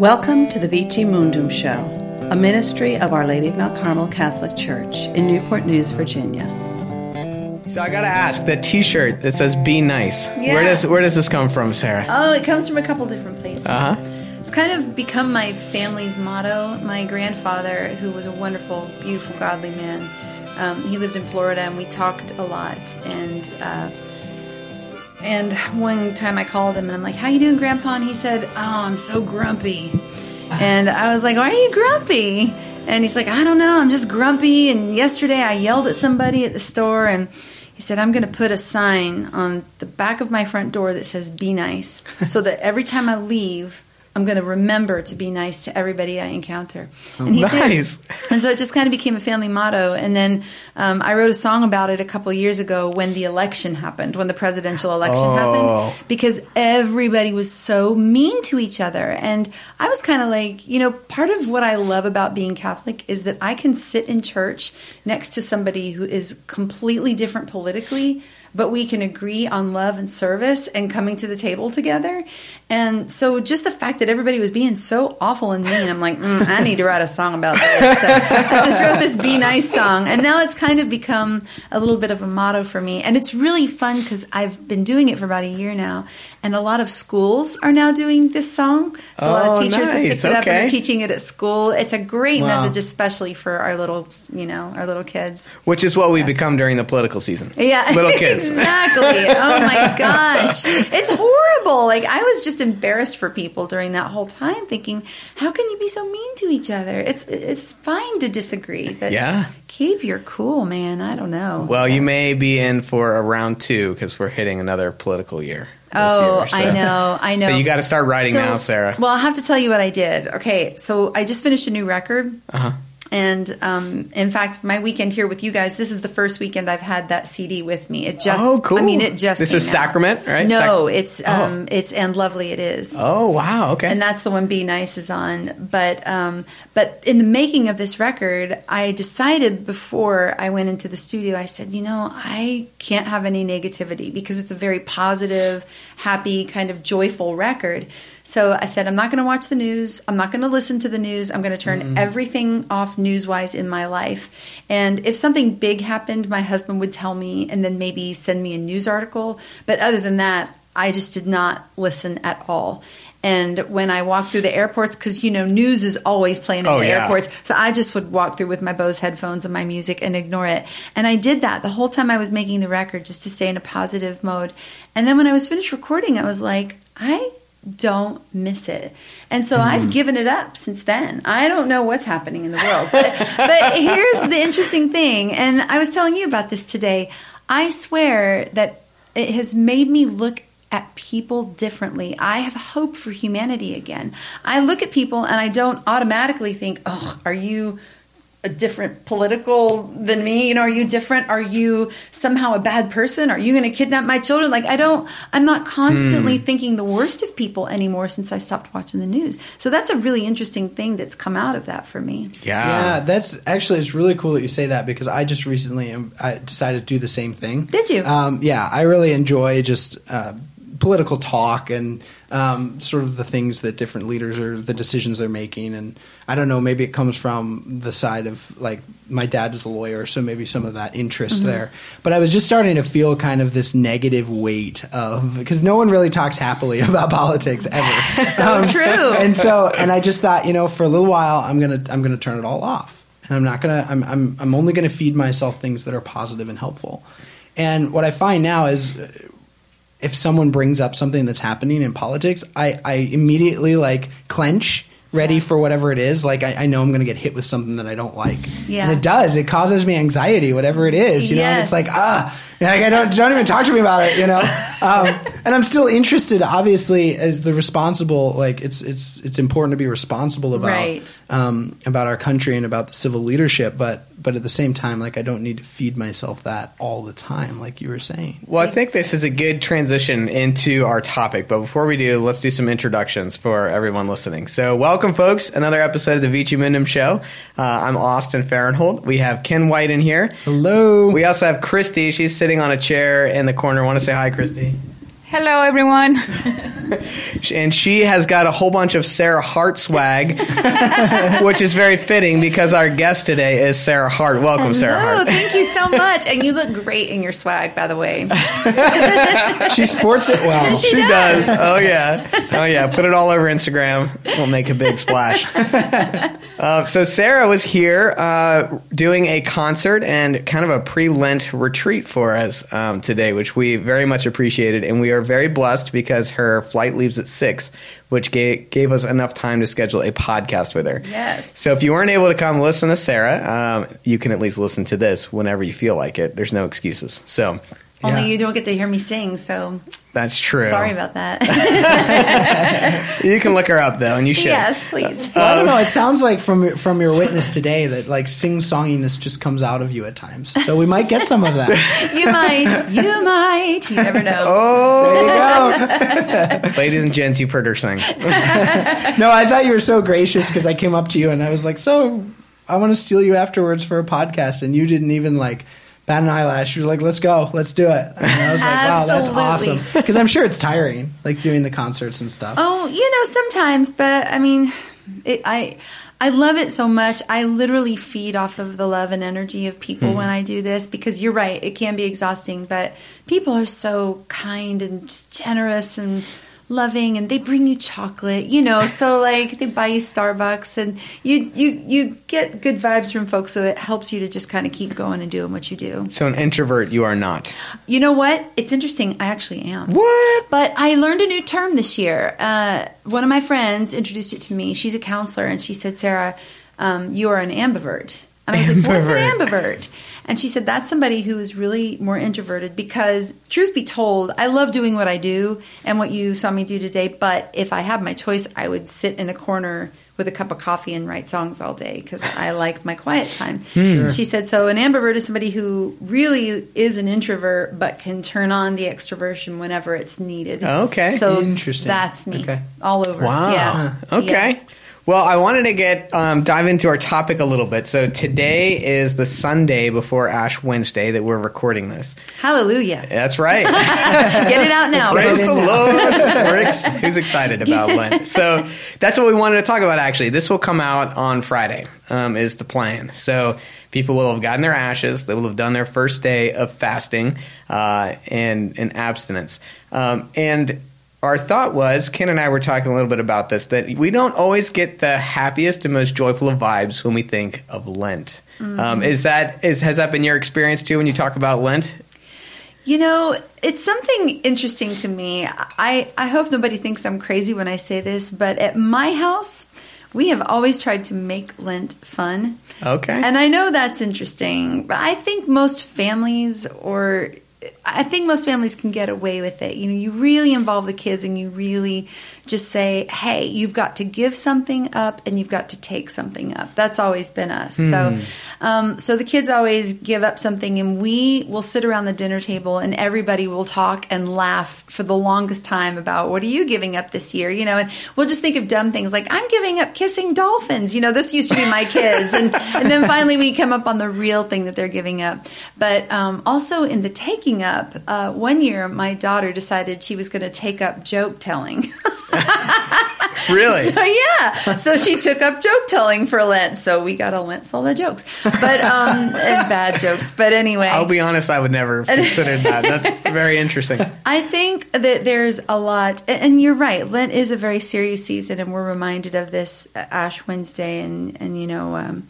Welcome to the Vici Mundum Show, a ministry of Our Lady of Mount Carmel Catholic Church in Newport News, Virginia. So I gotta ask that T-shirt that says "Be nice." Yeah. Where does where does this come from, Sarah? Oh, it comes from a couple different places. Uh huh. It's kind of become my family's motto. My grandfather, who was a wonderful, beautiful, godly man, um, he lived in Florida, and we talked a lot. And uh, and one time I called him, and I'm like, "How you doing, Grandpa?" And he said, "Oh, I'm so grumpy." And I was like, "Why are you grumpy?" And he's like, "I don't know. I'm just grumpy." And yesterday I yelled at somebody at the store, and he said, I'm going to put a sign on the back of my front door that says, Be nice, so that every time I leave, I'm going to remember to be nice to everybody I encounter. And he nice. did. And so it just kind of became a family motto. And then um, I wrote a song about it a couple years ago when the election happened, when the presidential election Oh. happened, because everybody was so mean to each other. And I was kind of like, you know, part of what I love about being Catholic is that I can sit in church next to somebody who is completely different politically, but we can agree on love and service and coming to the table together. And so just the fact that everybody was being so awful and mean, I'm like, mm, I need to write a song about this. So I just wrote this Be Nice song. And now it's kind of become a little bit of a motto for me. And it's really fun because I've been doing it for about a year now. And a lot of schools are now doing this song. So a lot Oh, of teachers have nice. picked it up and Okay. are teaching it at school. It's a great Wow. message, especially for our little, you know, our little kids. Which is what we become during the political season. Yeah, Little kids. Exactly. Oh my gosh, it's horrible. Like I was just embarrassed for people during that whole time, thinking, "How can you be so mean to each other?" It's it's fine to disagree, but Yeah. keep your cool, man. I don't know. Well, you may be in for a round two because we're hitting another political year. Oh, year, so- I know, I know. So you got to start writing So- now, Sarah. Well, I have to tell you what I did. Okay, so I just finished a new record. Uh-huh. And um, in fact, my weekend here with you guys, this is the first weekend I've had that CD with me. It just, Oh, cool. I mean, it just. This is out. Sacrament, right? No, Sac- it's um, it's and lovely it is. oh wow. Okay. And that's the one Be Nice is on. But um, but in the making of this record, I decided before I went into the studio, I said, you know, I can't have any negativity because it's a very positive, happy, kind of joyful record. So I said, I'm not going to watch the news. I'm not going to listen to the news. I'm going to turn mm-hmm. everything off news wise in my life. And if something big happened, my husband would tell me and then maybe send me a news article. But other than that, I just did not listen at all. And when I walked through the airports, because you know news is always playing in Oh, the yeah. airports, so I just would walk through with my Bose headphones and my music and ignore it. And I did that the whole time I was making the record, just to stay in a positive mode. And then when I was finished recording, I was like, I don't miss it. And so I've mm-hmm. given it up since then. I don't know what's happening in the world. But, but here's the interesting thing, and I was telling you about this today. I swear that it has made me look at people differently. I have hope for humanity again. I look at people and I don't automatically think, oh, are you a different political than me? You know, are you different? Are you somehow a bad person? Are you going to kidnap my children? Like, I don't, I'm not constantly thinking the worst of people anymore since I stopped watching the news. So that's a really interesting thing that's come out of that for me. yeah. Yeah, that's actually it's really cool that you say that because I just recently um, I decided to do the same thing. Did you? Um, yeah, I really enjoy just uh, political talk and um, sort of the things that different leaders are, the decisions they're making, and I don't know, maybe it comes from the side of like my dad is a lawyer, so maybe some of that interest there. But I was just starting to feel kind of this negative weight of because no one really talks happily about politics ever. So true. And so, and I just thought, you know, for a little while, I'm gonna I'm gonna turn it all off, and I'm not gonna I'm I'm I'm only gonna feed myself things that are positive and helpful. And what I find now is, if someone brings up something that's happening in politics, I I immediately like clench. Ready for whatever it is, like I, I know I'm going to get hit with something that I don't like, Yeah. and it does. It causes me anxiety, whatever it is, you know. And it's like ah, like I don't don't even talk to me about it, you know. Um, and I'm still interested, obviously, as the responsible. Like it's it's it's important to be responsible about Right. um, about our country and about the civil leadership, but but at the same time, like I don't need to feed myself that all the time, like you were saying. Well, I think this is a good transition into our topic. But before we do, let's do some introductions for everyone listening. So, welcome, folks. Another episode of the Vici Mundum Show. Uh, I'm Austin Farrenhold. We have Ken White in here. Hello. We also have Christy. She's sitting on a chair in the corner. Want to say hi, Christy? Hello, everyone. and she has got a whole bunch of Sarah Hart swag, which is very fitting because our guest today is Sarah Hart. Welcome, Sarah Oh, Hart. thank you so much. And you look great in your swag, by the way. She sports it well. She does. Oh yeah. Oh yeah. Put it all over Instagram. We'll make a big splash. Uh, so Sarah was here uh, doing a concert and kind of a pre-Lent retreat for us um, today, which we very much appreciated, and we are very blessed because her flight leaves at six, which gave, gave us enough time to schedule a podcast with her. Yes. So if you weren't able to come listen to Sarah, um, you can at least listen to this whenever you feel like it. There's no excuses. So. Only Yeah. you don't get to hear me sing, so That's true. sorry about that. You can look her up though, and you should. yes, please. Well, I don't know. Um, it sounds like from from your witness today that like sing songiness just comes out of you at times. So we might get some of that. You might. You might. You never know. Oh, There you go. ladies and gents, you've heard her sing. No, I thought you were so gracious because I came up to you and I was like, "So, I want to steal you afterwards for a podcast," and you didn't even like bat an eyelash. You were like, "Let's go, let's do it." And I was like, "Wow, that's awesome!" Because I'm sure it's tiring, like doing the concerts and stuff. Oh, you know, sometimes, but I mean, it, I I love it so much. I literally feed off of the love and energy of people when hmm. I do this because you're right, it can be exhausting, but people are so kind and just generous and loving and they bring you chocolate, you know, so like they buy you Starbucks and you you you get good vibes from folks so it helps you to just kind of keep going and doing what you do. So, an introvert, you are not. You know what? It's interesting. I actually am. What? But I learned a new term this year. Uh, one of my friends introduced it to me. She's a counselor, and she said, "Sarah, um, you are an ambivert." And I was like, "What's an ambivert?" And she said, "That's somebody who is really more introverted because, truth be told, I love doing what I do and what you saw me do today. But if I had my choice, I would sit in a corner." With a cup of coffee and write songs all day because I like my quiet time. Hmm. She said, So, an ambivert is somebody who really is an introvert but can turn on the extroversion whenever it's needed. Okay. So Interesting. that's me Okay. all over. Wow. Yeah. Okay. Yeah. Well, I wanted to get um, dive into our topic a little bit. So today is the Sunday before Ash Wednesday that we're recording this. Hallelujah. That's right. Get it out now. Praise the Lord. Ex- who's excited about Lent? So that's what we wanted to talk about. Actually, this will come out on Friday. Um, is the plan? So people will have gotten their ashes. They will have done their first day of fasting uh, and and abstinence. Um, and our thought was, Ken and I were talking a little bit about this, that we don't always get the happiest and most joyful of vibes when we think of Lent. Um, is that is has that been your experience too when you talk about Lent? You know, it's something interesting to me. I, I hope nobody thinks I'm crazy when I say this, but at my house, we have always tried to make Lent fun. Okay. And I know that's interesting, but I think most families or I think most families can get away with it. You know, you really involve the kids and you really just say, hey, you've got to give something up and you've got to take something up. That's always been us. So, um, so the kids always give up something and we will sit around the dinner table and everybody will talk and laugh for the longest time about what are you giving up this year? You know, and we'll just think of dumb things like, I'm giving up kissing dolphins. You know, this used to be my kids. And, and then finally we come up on the real thing that they're giving up. But um, also in the taking up, uh, one year my daughter decided she was going to take up joke telling. really? So yeah, so she took up joke telling for Lent. So we got a Lent full of jokes, but um, and bad jokes. But anyway, I'll be honest, I would never have considered that. That's very interesting. I think that there's a lot, and- and you're right. Lent is a very serious season, and we're reminded of this Ash Wednesday, and and you know, um,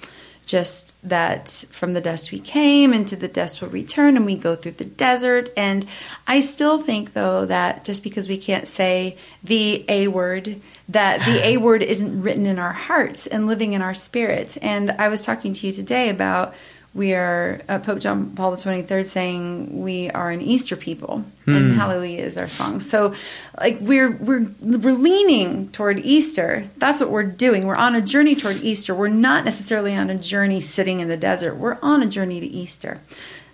just that from the dust we came, and to the dust we'll return, and we go through the desert. And I still think, though, that just because we can't say the A word, that the A word isn't written in our hearts and living in our spirits. And I was talking to you today about we are uh, Pope John Paul the Twenty Third saying we are an Easter people, and Hallelujah is our song. So, like we're we're we're leaning toward Easter. That's what we're doing. We're on a journey toward Easter. We're not necessarily on a journey sitting in the desert. We're on a journey to Easter.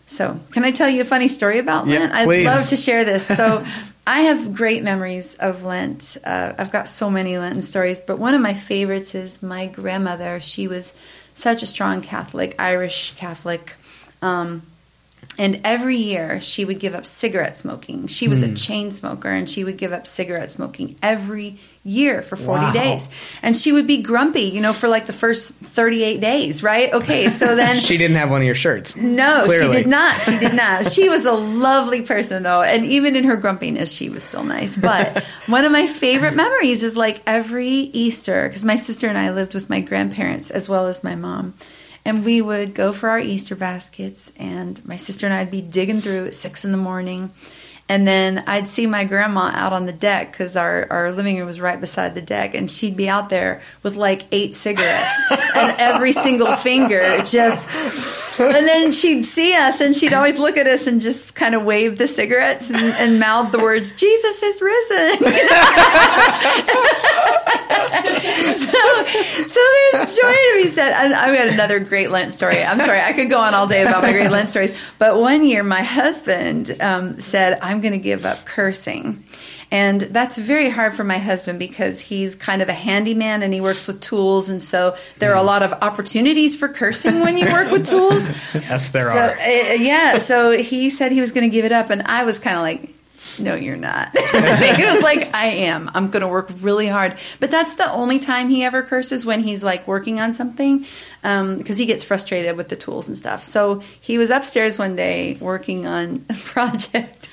So, can I tell you a funny story about Yeah, Lent? I'd please. love to share this. So, I have great memories of Lent. Uh, I've got so many Lenten stories, but one of my favorites is my grandmother. She was such a strong Catholic, Irish Catholic. Um, And every year she would give up cigarette smoking. She was a chain smoker and she would give up cigarette smoking every year for 40 Wow. days. And she would be grumpy, you know, for like the first 38 days, right? Okay, so then She didn't have one of your shirts. no, Clearly. she did not. She did not. She was a lovely person, though, and even in her grumpiness, she was still nice. But one of my favorite memories is like every Easter, because my sister and I lived with my grandparents as well as my mom. And we would go for our Easter baskets, and my sister and I'd be digging through at six in the morning. And then I'd see my grandma out on the deck because our, our living room was right beside the deck, and she'd be out there with like eight cigarettes, and every single finger just and then she'd see us and she'd always look at us and just kind of wave the cigarettes and, and mouth the words, Jesus is risen. so, so there's joy to be said. And I've got another great Lent story. I'm sorry, I could go on all day about my great Lent stories. But one year, my husband um, said, I'm going to give up cursing. And that's very hard for my husband because he's kind of a handyman and he works with tools. And so there are a mm. lot of opportunities for cursing when you work with tools. Yes, there so, are. uh, yeah. So he said he was going to give it up. And I was kind of like, no, you're not. he was like, I am. I'm going to work really hard. But that's the only time he ever curses when he's like working on something um, because he gets frustrated with the tools and stuff. So he was upstairs one day working on a project.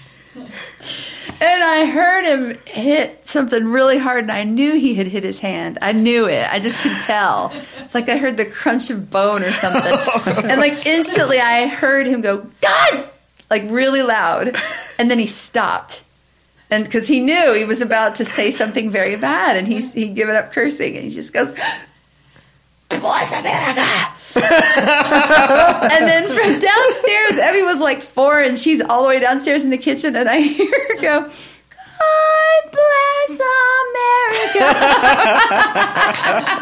And I heard him hit something really hard, and I knew he had hit his hand. I knew it. I just could tell. It's like I heard the crunch of bone or something. And like instantly, I heard him go, God! Like really loud. And then he stopped. And because he knew he was about to say something very bad, and he's, he'd given up cursing, and he just goes, Bless America! and then from downstairs, Evie was like four, and she's all the way downstairs in the kitchen, and I hear her go, God bless America.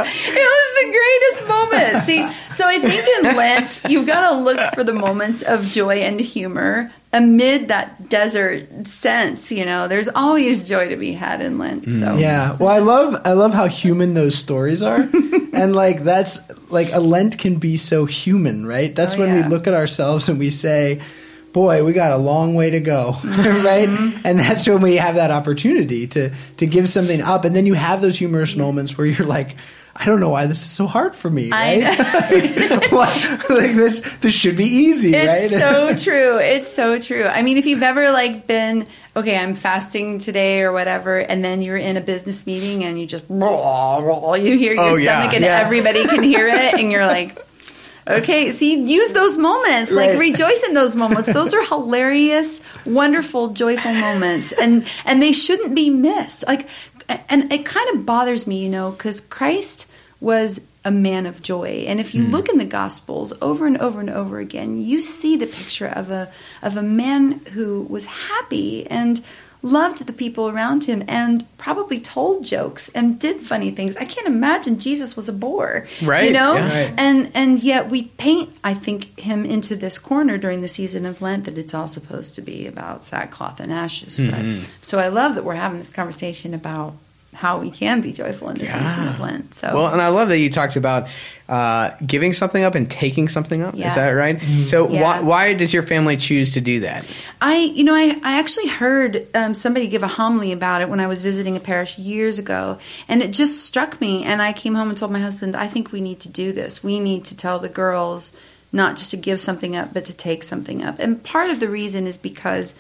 it was the greatest moment. See, so I think in Lent, you've got to look for the moments of joy and humor amid that desert sense. You know, there's always joy to be had in Lent. So mm. Yeah. Well, I love I love how human those stories are, and like that's like a Lent can be so human, right? That's Oh, when yeah. we look at ourselves and we say, "Boy, we got a long way to go," right? Mm-hmm. And that's when we have that opportunity to to give something up, and then you have those humorous moments where you're like. I don't know why this is so hard for me, I right? Why- like this, this should be easy, It's right? so true. It's so true. I mean, if you've ever like been okay, I'm fasting today or whatever, and then you're in a business meeting and you just you hear your Oh, stomach yeah. and Yeah. everybody can hear it, and you're like. Okay, see, use those moments. Like Right. rejoice in those moments. Those are hilarious, wonderful, joyful moments, and and they shouldn't be missed. Like, and it kind of bothers me, you know, because Christ was a man of joy, and if you hmm. look in the Gospels over and over and over again, you see the picture of a of a man who was happy and loved the people around him and probably told jokes and did funny things. I can't imagine Jesus was a bore. Right, You know? yeah. Right. And and yet we paint, I think, him into this corner during the season of Lent that it's all supposed to be about sackcloth and ashes. Mm-hmm. But, so I love that we're having this conversation about how we can be joyful in the season of Lent. So Well, and I love that you talked about uh, giving something up and taking something up. Is that right? So, Yeah. why, why does your family choose to do that? I, you know, I, I actually heard um, somebody give a homily about it when I was visiting a parish years ago, and it just struck me. And I came home and told my husband, I think we need to do this. We need to tell the girls not just to give something up, but to take something up. And part of the reason is because,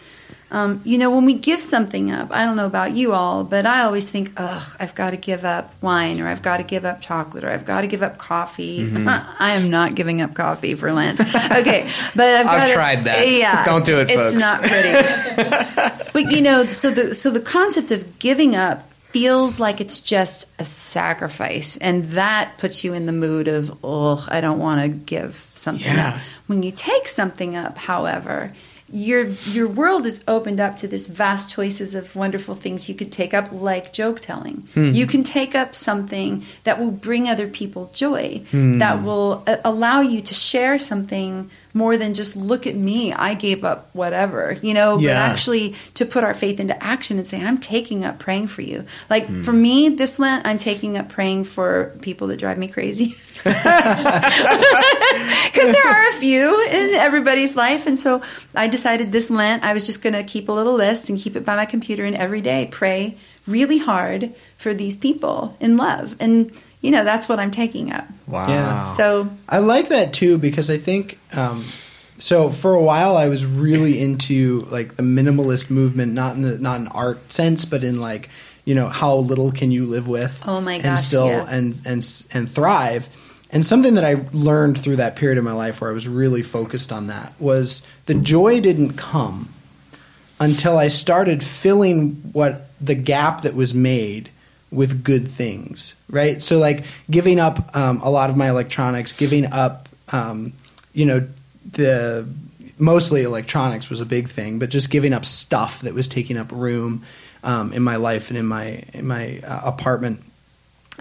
um, you know, when we give something up, I don't know about you all, but I always think, ugh, I've got to give up wine, or I've got to give up chocolate, or I've got to give up coffee. I am not giving up coffee for Lent. Okay, but I've, I've tried that. Yeah, Don't do it, It's folks. not pretty. but you know, so the so the concept of giving up feels like it's just a sacrifice, and that puts you in the mood of, oh, I don't want to give something Yeah. up. When you take something up, however. Your your world is opened up to this vast choices of wonderful things you could take up, like joke telling. You can take up something that will bring other people joy, that will uh, allow you to share something more than just look at me. I gave up whatever, you know, but actually to put our faith into action and say, I'm taking up praying for you. Like hmm. for me, this Lent, I'm taking up praying for people that drive me crazy. Because there are a few in everybody's life. And so I decided this Lent, I was just going to keep a little list and keep it by my computer and every day pray really hard for these people in love. And, you know, that's what I'm taking up. Wow. Yeah. So, I like that too because I think um, so. For a while, I was really into like the minimalist movement, not in the, not in art sense, but in like you know how little can you live with? Oh my and still yeah. and and and thrive. And something that I learned through that period of my life where I was really focused on that was the joy didn't come until I started filling what the gap that was made with good things, right? So, like giving up um, a lot of my electronics, giving up, um, you know, the mostly electronics was a big thing, but just giving up stuff that was taking up room um, in my life and in my in my uh, apartment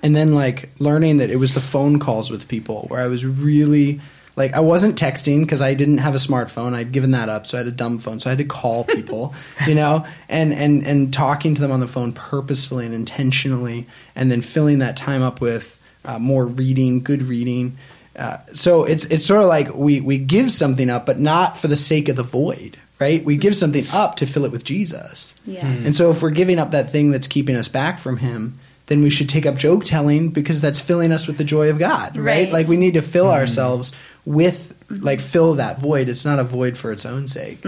and then like learning that it was the phone calls with people where I was really like I wasn't texting because I didn't have a smartphone. I'd given that up, so I had a dumb phone. So I had to call people, you know, and and and talking to them on the phone purposefully and intentionally, and then filling that time up with uh, more reading, good reading. Uh, so it's it's sort of like we we give something up, but not for the sake of the void, right? We give something up to fill it with Jesus. yeah. And so if we're giving up that thing that's keeping us back from him, then we should take up joke telling because that's filling us with the joy of God, right? Right. Like we need to fill ourselves with like fill that void. It's not a void for its own sake,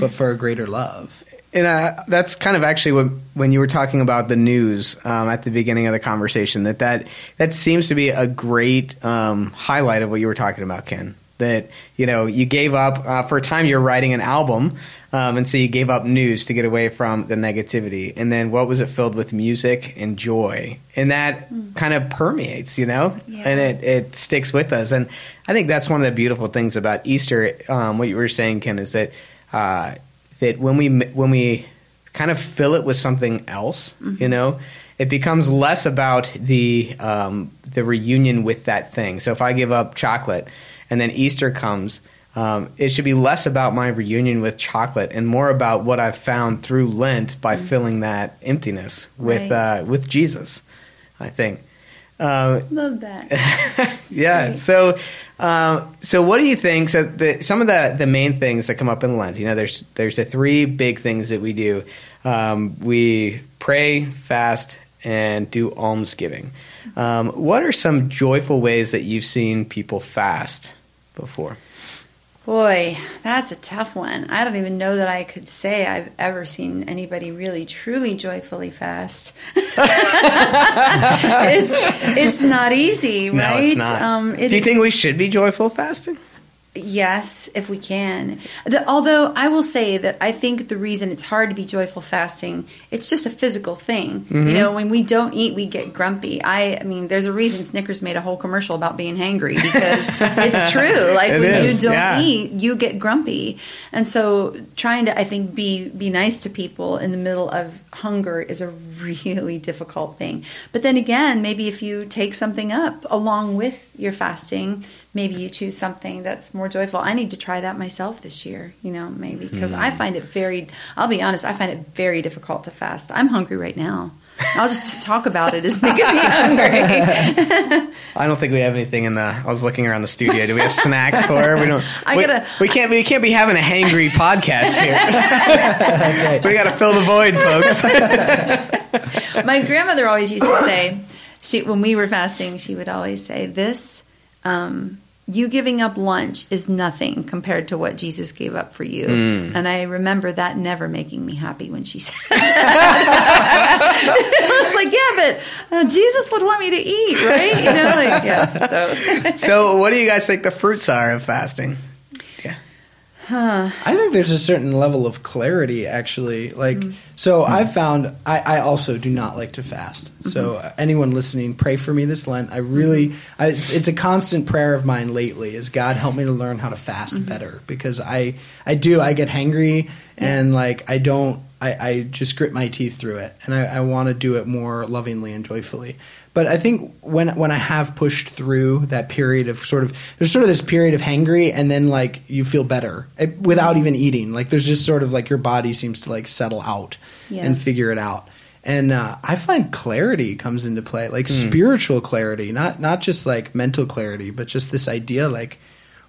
but for a greater love. And uh, that's kind of actually what, when you were talking about the news um, at the beginning of the conversation. That that that seems to be a great um, highlight of what you were talking about, Ken. That you know you gave up uh, for a time. You're writing an album, um, and so you gave up news to get away from the negativity. And then what was it filled with music and joy, and that kind of permeates, you know, Yeah. and it it sticks with us. And I think that's one of the beautiful things about Easter. Um, what you were saying, Ken, is that. Uh, that when we when we kind of fill it with something else, you know, it becomes less about the um, the reunion with that thing. So if I give up chocolate and then Easter comes, um, it should be less about my reunion with chocolate and more about what I've found through Lent by filling that emptiness with Right. uh, with Jesus. I think. Uh, Love that. yeah. great. So, um, so what do you think? So, the, some of the the main things that come up in Lent, you know, there's there's the three big things that we do. Um, we pray, fast, and do almsgiving. Um, what are some joyful ways that you've seen people fast before? Boy, that's a tough one. I don't even know that I could say I've ever seen anybody really truly joyfully fast. it's it's not easy, No, right? it's not. Um, it do you is- think we should be joyful fasting? Yes, if we can. The, although I will say that I think the reason it's hard to be joyful fasting, it's just a physical thing. Mm-hmm. You know, when we don't eat, we get grumpy. I, I mean, there's a reason Snickers made a whole commercial about being hangry because it's true. Like It when is, you don't yeah. eat, you get grumpy. And so trying to, I think, be be nice to people in the middle of hunger is a really difficult thing. But then again, maybe if you take something up along with your fasting, maybe you choose something that's more joyful. I need to try that myself this year, you know, maybe because I find it very I'll be honest, I find it very difficult to fast. I'm hungry right now. I'll just talk about it as making me hungry. I don't think we have anything in the. I was looking around the studio. Do we have snacks for her? We don't. I we, gotta- we can't. We can't be having a hangry podcast here. That's right. we got to fill the void, folks. My grandmother always used to say, she when we were fasting, she would always say, "This, um, you giving up lunch is nothing compared to what Jesus gave up for you." And I remember that never making me happy when she said. That. I was like, "Yeah, but uh, Jesus would want me to eat, right?" You know, like yeah. So so, what do you guys think the fruits are of fasting? I think there's a certain level of clarity, actually. Like, mm. so I've found I, I also do not like to fast. Mm-hmm. So uh, anyone listening, pray for me this Lent. I really, mm-hmm. I, it's, it's a constant prayer of mine lately. Is God help me to learn how to fast mm-hmm. better because I, I do. I get hangry and like I don't. I, I just grit my teeth through it, and I, I want to do it more lovingly and joyfully. But I think when when I have pushed through that period of sort of there's sort of this period of hangry, and then like you feel better eh, without even eating. Like there's just sort of like your body seems to like settle out Yeah. and figure it out. And uh, I find clarity comes into play, like spiritual clarity, not not just like mental clarity, but just this idea like,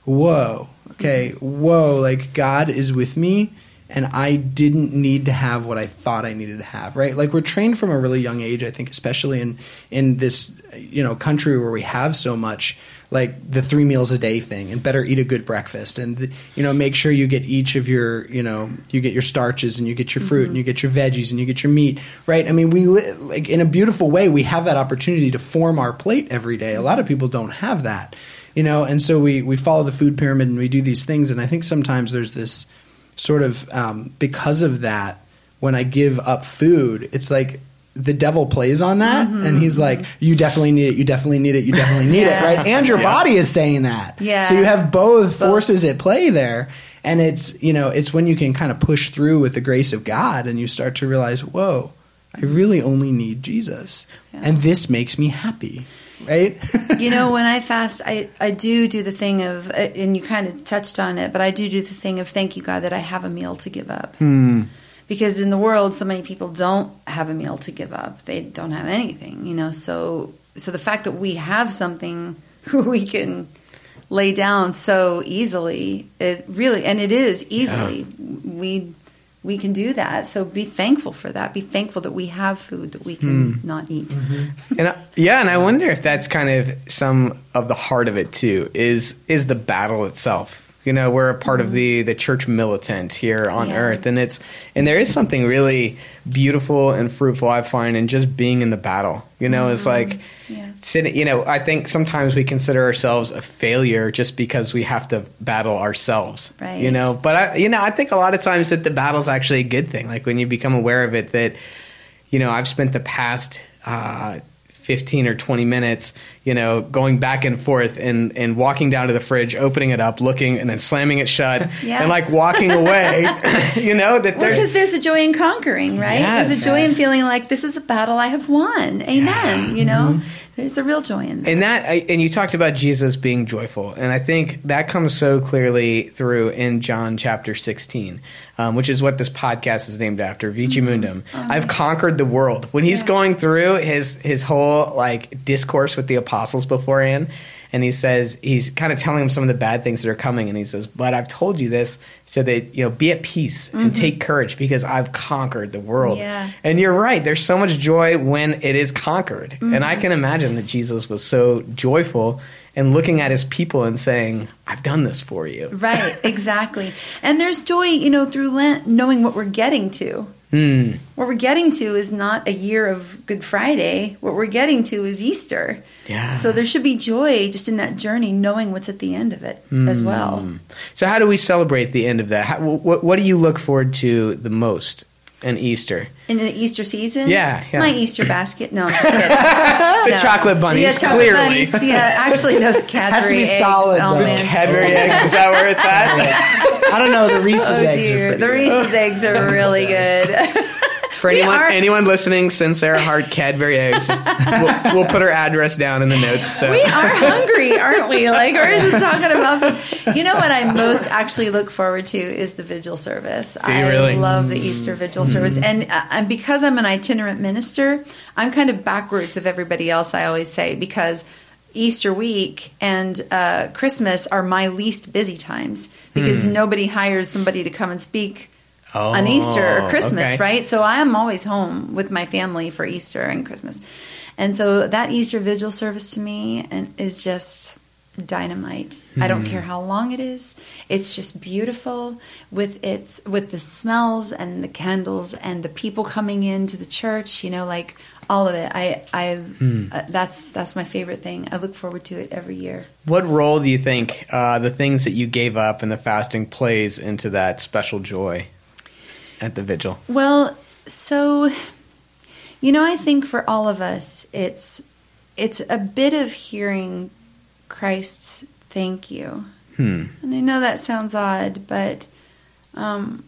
whoa, okay, whoa, like God is with me, and I didn't need to have what I thought I needed to have, right? Like we're trained from a really young age, I think, especially in in this you know country where we have so much like the three meals a day thing and better eat a good breakfast and the, you know make sure you get each of your you know you get your starches and you get your fruit mm-hmm. and you get your veggies and you get your meat right? I mean we li- like in a beautiful way we have that opportunity to form our plate every day. A lot of people don't have that you know? And so we we follow the food pyramid and we do these things. And i think sometimes there's this sort of um, because of that when i give up food it's like the devil plays on that and he's like you definitely need it you definitely need it you definitely need Yeah. it right? And your body is saying that. Yeah. so you have both forces at play there and it's you know it's when you can kind of push through with the grace of god and you start to realize whoa i really only need jesus. Yeah. and this makes me happy right you know, when I fast, I, I do do the thing of, uh, and you kind of touched on it, but I do do the thing of thank you, God, that I have a meal to give up. Because in the world, so many people don't have a meal to give up. They don't have anything, you know. So, so the fact that we have something we can lay down so easily, it really, and it is easily. We we can do that. So be thankful for that. Be thankful that we have food that we can hmm. not eat. Mm-hmm. And I, yeah, and I wonder if that's kind of some of the heart of it too. Is is the battle itself? You know, we're a part of the the church militant here on Yeah. earth, and it's and there is something really beautiful and fruitful I find in just being in the battle. You know, it's like Yeah. sitting. You know, I think sometimes we consider ourselves a failure just because we have to battle ourselves. Right. You know, but I, you know, I think a lot of times that the battle's actually a good thing. Like when you become aware of it, that you know, I've spent the past uh, 15 or 20 minutes, you know, going back and forth and, and walking down to the fridge, opening it up, looking, and then slamming it shut, Yeah. and like walking away, you know, that there's. because there's a joy in conquering, right? there's a joy in feeling like this is a battle I have won. Amen. You know, mm-hmm. there's a real joy in that. And that, I- and you talked about Jesus being joyful, and I think that comes so clearly through in John chapter sixteen, um, which is what this podcast is named after, Vici mm-hmm. Mundum. Uh-huh. I've conquered the world. When he's Yeah. going through his his whole like discourse with the apostles beforehand, and he says he's kind of telling them some of the bad things that are coming, and he says, "But I've told you this so that you know, be at peace and mm-hmm. take courage because I've conquered the world." Yeah. And you're right. There's so much joy when it is conquered. And I mm-hmm. can imagine that Jesus was so joyful and looking at his people and saying, I've done this for you. right, exactly. And there's joy, you know, through Lent, knowing what we're getting to. Hmm. What we're getting to is not a year of Good Friday. What we're getting to is Easter. Yeah. So there should be joy just in that journey, knowing what's at the end of it as well. So, how do we celebrate the end of that? How, what, what do you look forward to the most in Easter? In the Easter season, Yeah, yeah. my Easter basket. No, I'm just kidding. The chocolate bunnies, yeah, chocolate clearly. bunnies. Yeah, actually, those Cadbury Has to be eggs. solid, Oh though. Cadbury eggs, is that where it's at? i don't know the reese's Oh eggs are dear, pretty the. Reese's eggs are really good. For anyone, are- anyone listening, send Sarah Hart Cadbury eggs. we'll, we'll put her address down in the notes. So. we are hungry, aren't we? Like we're just talking about. food. You know what I most actually look forward to is the vigil service. you I really? love the Easter vigil service, and uh, and because I'm an itinerant minister, I'm kind of backwards of everybody else. I always say because. Easter week and uh, Christmas are my least busy times because nobody hires somebody to come and speak on Easter Oh, or Christmas, okay. right? So I am always home with my family for Easter and Christmas. And so that Easter vigil service to me and is just dynamite. I don't Hmm. care how long it is. It's just beautiful with its with the smells and the candles and the people coming into the church, you know, like all of it. I I Hmm. uh, that's that's my favorite thing. I look forward to it every year. What role do you think uh, the things that you gave up in the fasting plays into that special joy at the vigil? Well, so you know, I think for all of us, it's it's a bit of hearing Christ's thank you. Hmm. And I know that sounds odd, but um,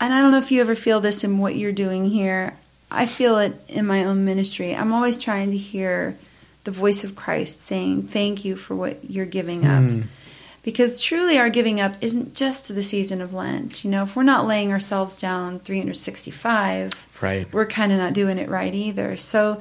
and I don't know if you ever feel this in what you're doing here. I feel it in my own ministry. I'm always trying to hear the voice of Christ saying, Thank you for what you're giving up. Hmm. Because truly, our giving up isn't just to the season of Lent. You know, if we're not laying ourselves down 365, Right. we're kind of not doing it right either. So,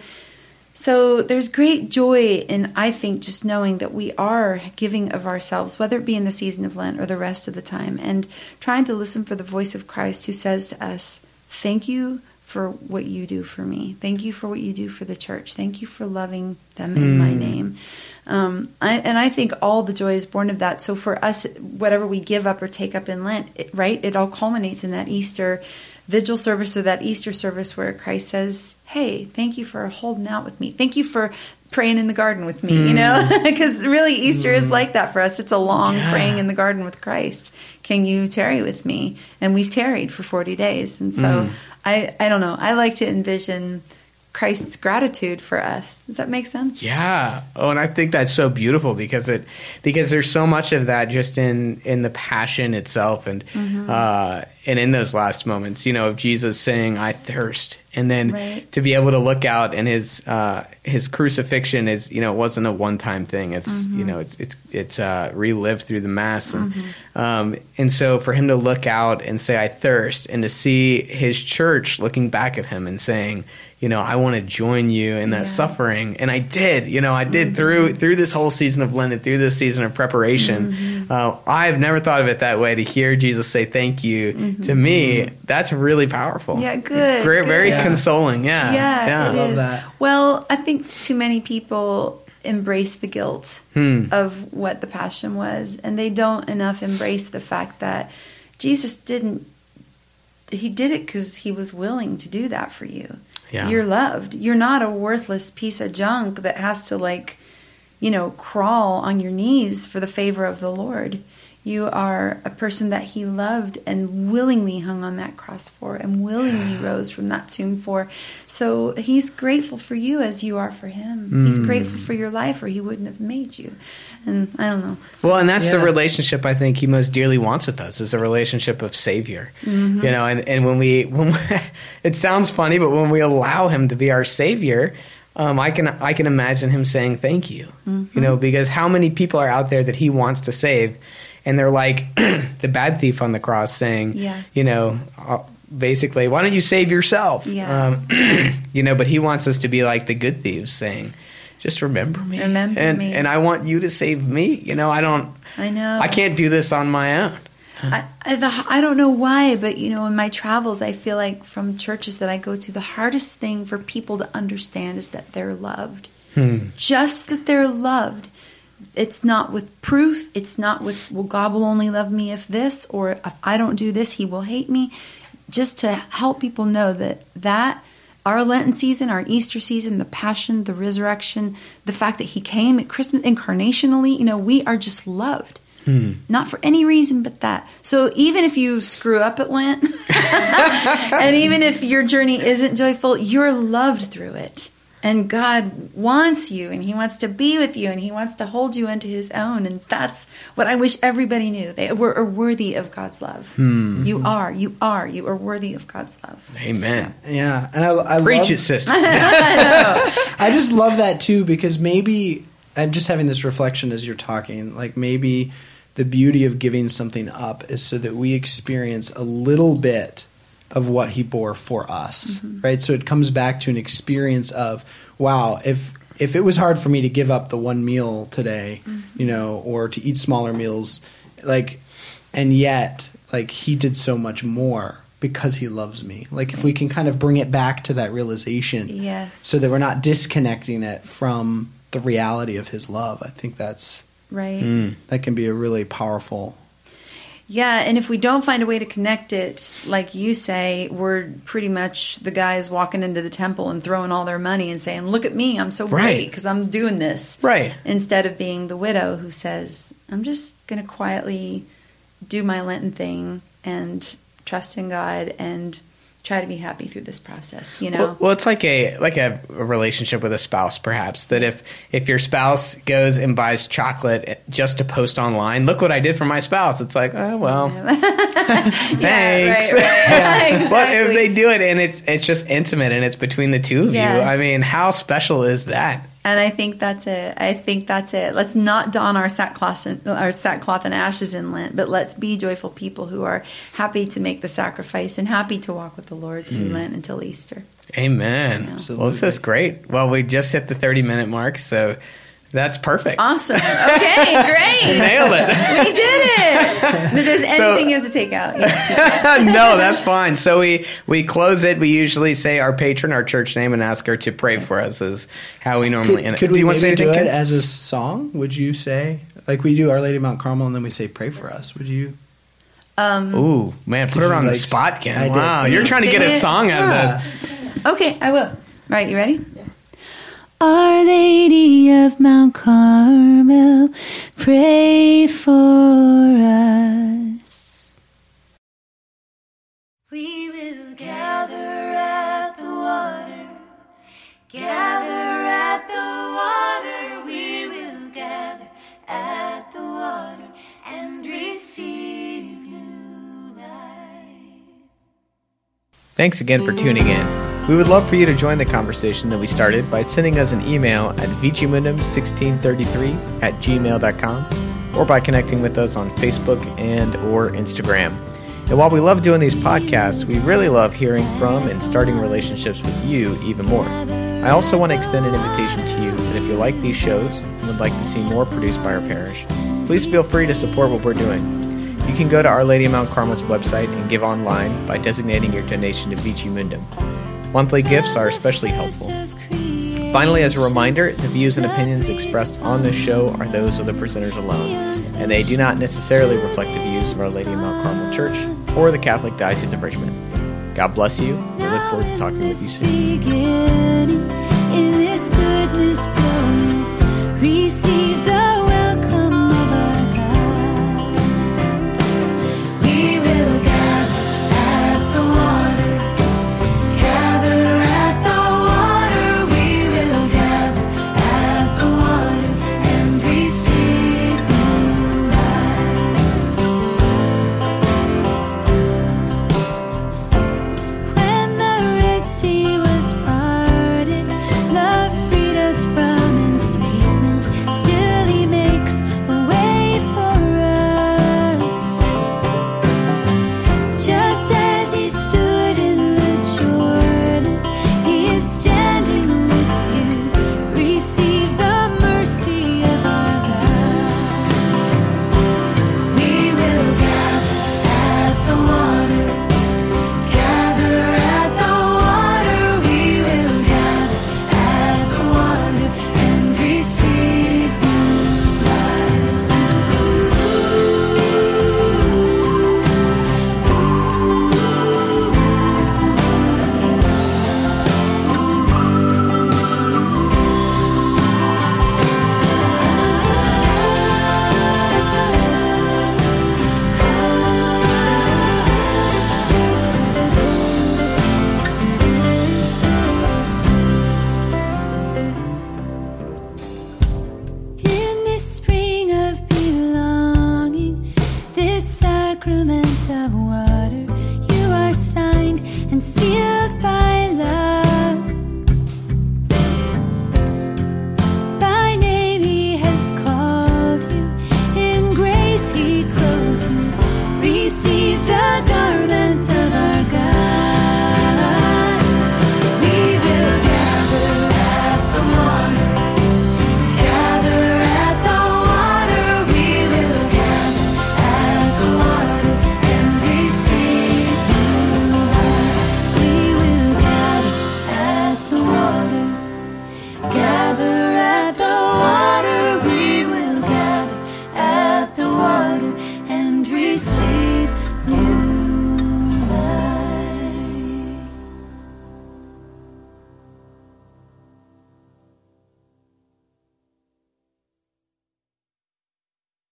so there's great joy in I think just knowing that we are giving of ourselves, whether it be in the season of Lent or the rest of the time, and trying to listen for the voice of Christ who says to us, "Thank you for what you do for me. Thank you for what you do for the church. Thank you for loving them in my name." Um, I, and I think all the joy is born of that. So for us, whatever we give up or take up in Lent, it, right, it all culminates in that Easter vigil service or that Easter service where Christ says, "Hey, thank you for holding out with me. Thank you for praying in the garden with me." You know, hmm. because really Easter is hmm. like that for us. It's a long Yeah. praying in the garden with Christ. Can you tarry with me? And we've tarried for forty days, and so hmm. I, I don't know. I like to envision Christ's gratitude for us. Does that make sense? Yeah. Oh, and I think that's so beautiful because it because there's so much of that just in in the passion itself and Mm-hmm. uh and in those last moments, you know, of Jesus saying, "I thirst," and then Right. to be able to look out and his uh his crucifixion is you know it wasn't a one time thing. It's Mm-hmm. you know it's it's it's uh relived through the mass and um and so for him to look out and say, "I thirst," and to see his church looking back at him and saying. You know, I want to join you in that Yeah. suffering, and I did. You know, I did through through this whole season of Lent and through this season of preparation. Uh, I've never thought of it that way. To hear Jesus say "Thank you" to me, that's really powerful. Yeah, good, Very, very. Yeah. consoling. Yeah, Yeah, it love is. that. Well, I think too many people embrace the guilt Hmm. of what the passion was, and they don't enough embrace the fact that Jesus didn't. He did it because he was willing to do that for you. Yeah. You're loved. You're not a worthless piece of junk that has to like, you know, crawl on your knees for the favor of the Lord. You are a person that he loved and willingly hung on that cross for and willingly rose from that tomb for. So he's grateful for you as you are for him. He's grateful for your life or he wouldn't have made you. And I don't know. Well, and that's the relationship I think he most dearly wants with us is a relationship of savior. Mm-hmm. You know, and, and when we when we, it sounds funny, but when we allow him to be our savior, um, I can I can imagine him saying thank you. Mm-hmm. You know, because how many people are out there that he wants to save, and they're like the bad thief on the cross saying, Yeah. you know. Uh, Basically, why don't you save yourself? Yeah. Um, you know, but he wants us to be like the good thieves, saying, "Just remember me, Remember and me. and I want you to save me. You know, I don't, I know. I can't do this on my own. I, I, the, I don't know why, but you know, in my travels, I feel like from churches that I go to, the hardest thing for people to understand is that they're loved. Just that they're loved. It's not with proof. It's not with, well, God will only love me if this, or if I don't do this, he will hate me. Just to help people know that that our Lenten season, our Easter season, the Passion, the Resurrection, the fact that He came at Christmas incarnationally, you know, we are just loved. Hmm. Not for any reason but that. So even if you screw up at Lent, and even if your journey isn't joyful, you're loved through it. And God wants you, and He wants to be with you, and He wants to hold you into His own. And that's what I wish everybody knew. They were are worthy of God's love. Hmm. You are, you are, you are worthy of God's love. Amen. Yeah, and I, I Preach love, it, sister. I just love that too because maybe I'm just having this reflection as you're talking. Like maybe the beauty of giving something up is so that we experience a little bit of what he bore for us, mm-hmm. right? So it comes back to an experience of wow, if if it was hard for me to give up the one meal today, mm-hmm. you know, or to eat smaller meals, like, and yet like he did so much more because he loves me. Like if we can kind of bring it back to that realization, Yes. so that we're not disconnecting it from the reality of his love. I think that's Right. Mm. that can be a really powerful. Yeah, and if we don't find a way to connect it, like you say, we're pretty much the guys walking into the temple and throwing all their money and saying, "Look at me, I'm so Right. great because I'm doing this." Right. Instead of being the widow who says, "I'm just going to quietly do my Lenten thing and trust in God and try to be happy through this process. You know. Well, well, it's like a like a, a relationship with a spouse, perhaps. That if if your spouse goes and buys chocolate just to post online, look what I did for my spouse. It's like, oh well, thanks. Yeah, right, right. exactly. But if they do it and it's it's just intimate and it's between the two of Yes. you, I mean, how special is that? And I think that's it. I think that's it. Let's not don our sackcloth and, our sackcloth and ashes in Lent, but let's be joyful people who are happy to make the sacrifice and happy to walk with the Lord through Hmm. Lent until Easter. Amen. Absolutely. Well, this is great. Well, we just hit the thirty minute mark, so that's perfect. Awesome. Okay, great. Nailed it. We did it. If there's So- anything you have to take out, yes. no, that's fine. So we we close it. We usually say our patron, our church name, and ask her to pray for us. Is how we normally. Could, end it. could do we you want to say anything? do it Ken? as a song? Would you say like we do Our Lady of Mount Carmel, and then we say "Pray for us"? Would you? Um, Ooh, man, put her you, on the spot, Ken. I. Wow, Can you're trying to get sing a song out Yeah. of this. okay, I will. Right, you ready? Our Lady of Mount Carmel, pray for us. We will gather at the water, gather at the water, we will gather at the water and receive new life. Thanks again for tuning in. We would love for you to join the conversation that we started by sending us an email at vicimundum1633 at gmail.com or by connecting with us on Facebook and or Instagram. And while we love doing these podcasts, we really love hearing from and starting relationships with you even more. I also want to extend an invitation to you that if you like these shows and would like to see more produced by our parish, please feel free to support what we're doing. You can go to Our Lady of Mount Carmel's website and give online by designating your donation to Vici Mundum. Monthly gifts are especially helpful. Finally, as a reminder, the views and opinions expressed on this show are those of the presenters alone, and they do not necessarily reflect the views of Our Lady of Mount Carmel Church or the Catholic Diocese of Richmond. God bless you. We look forward to talking with you soon.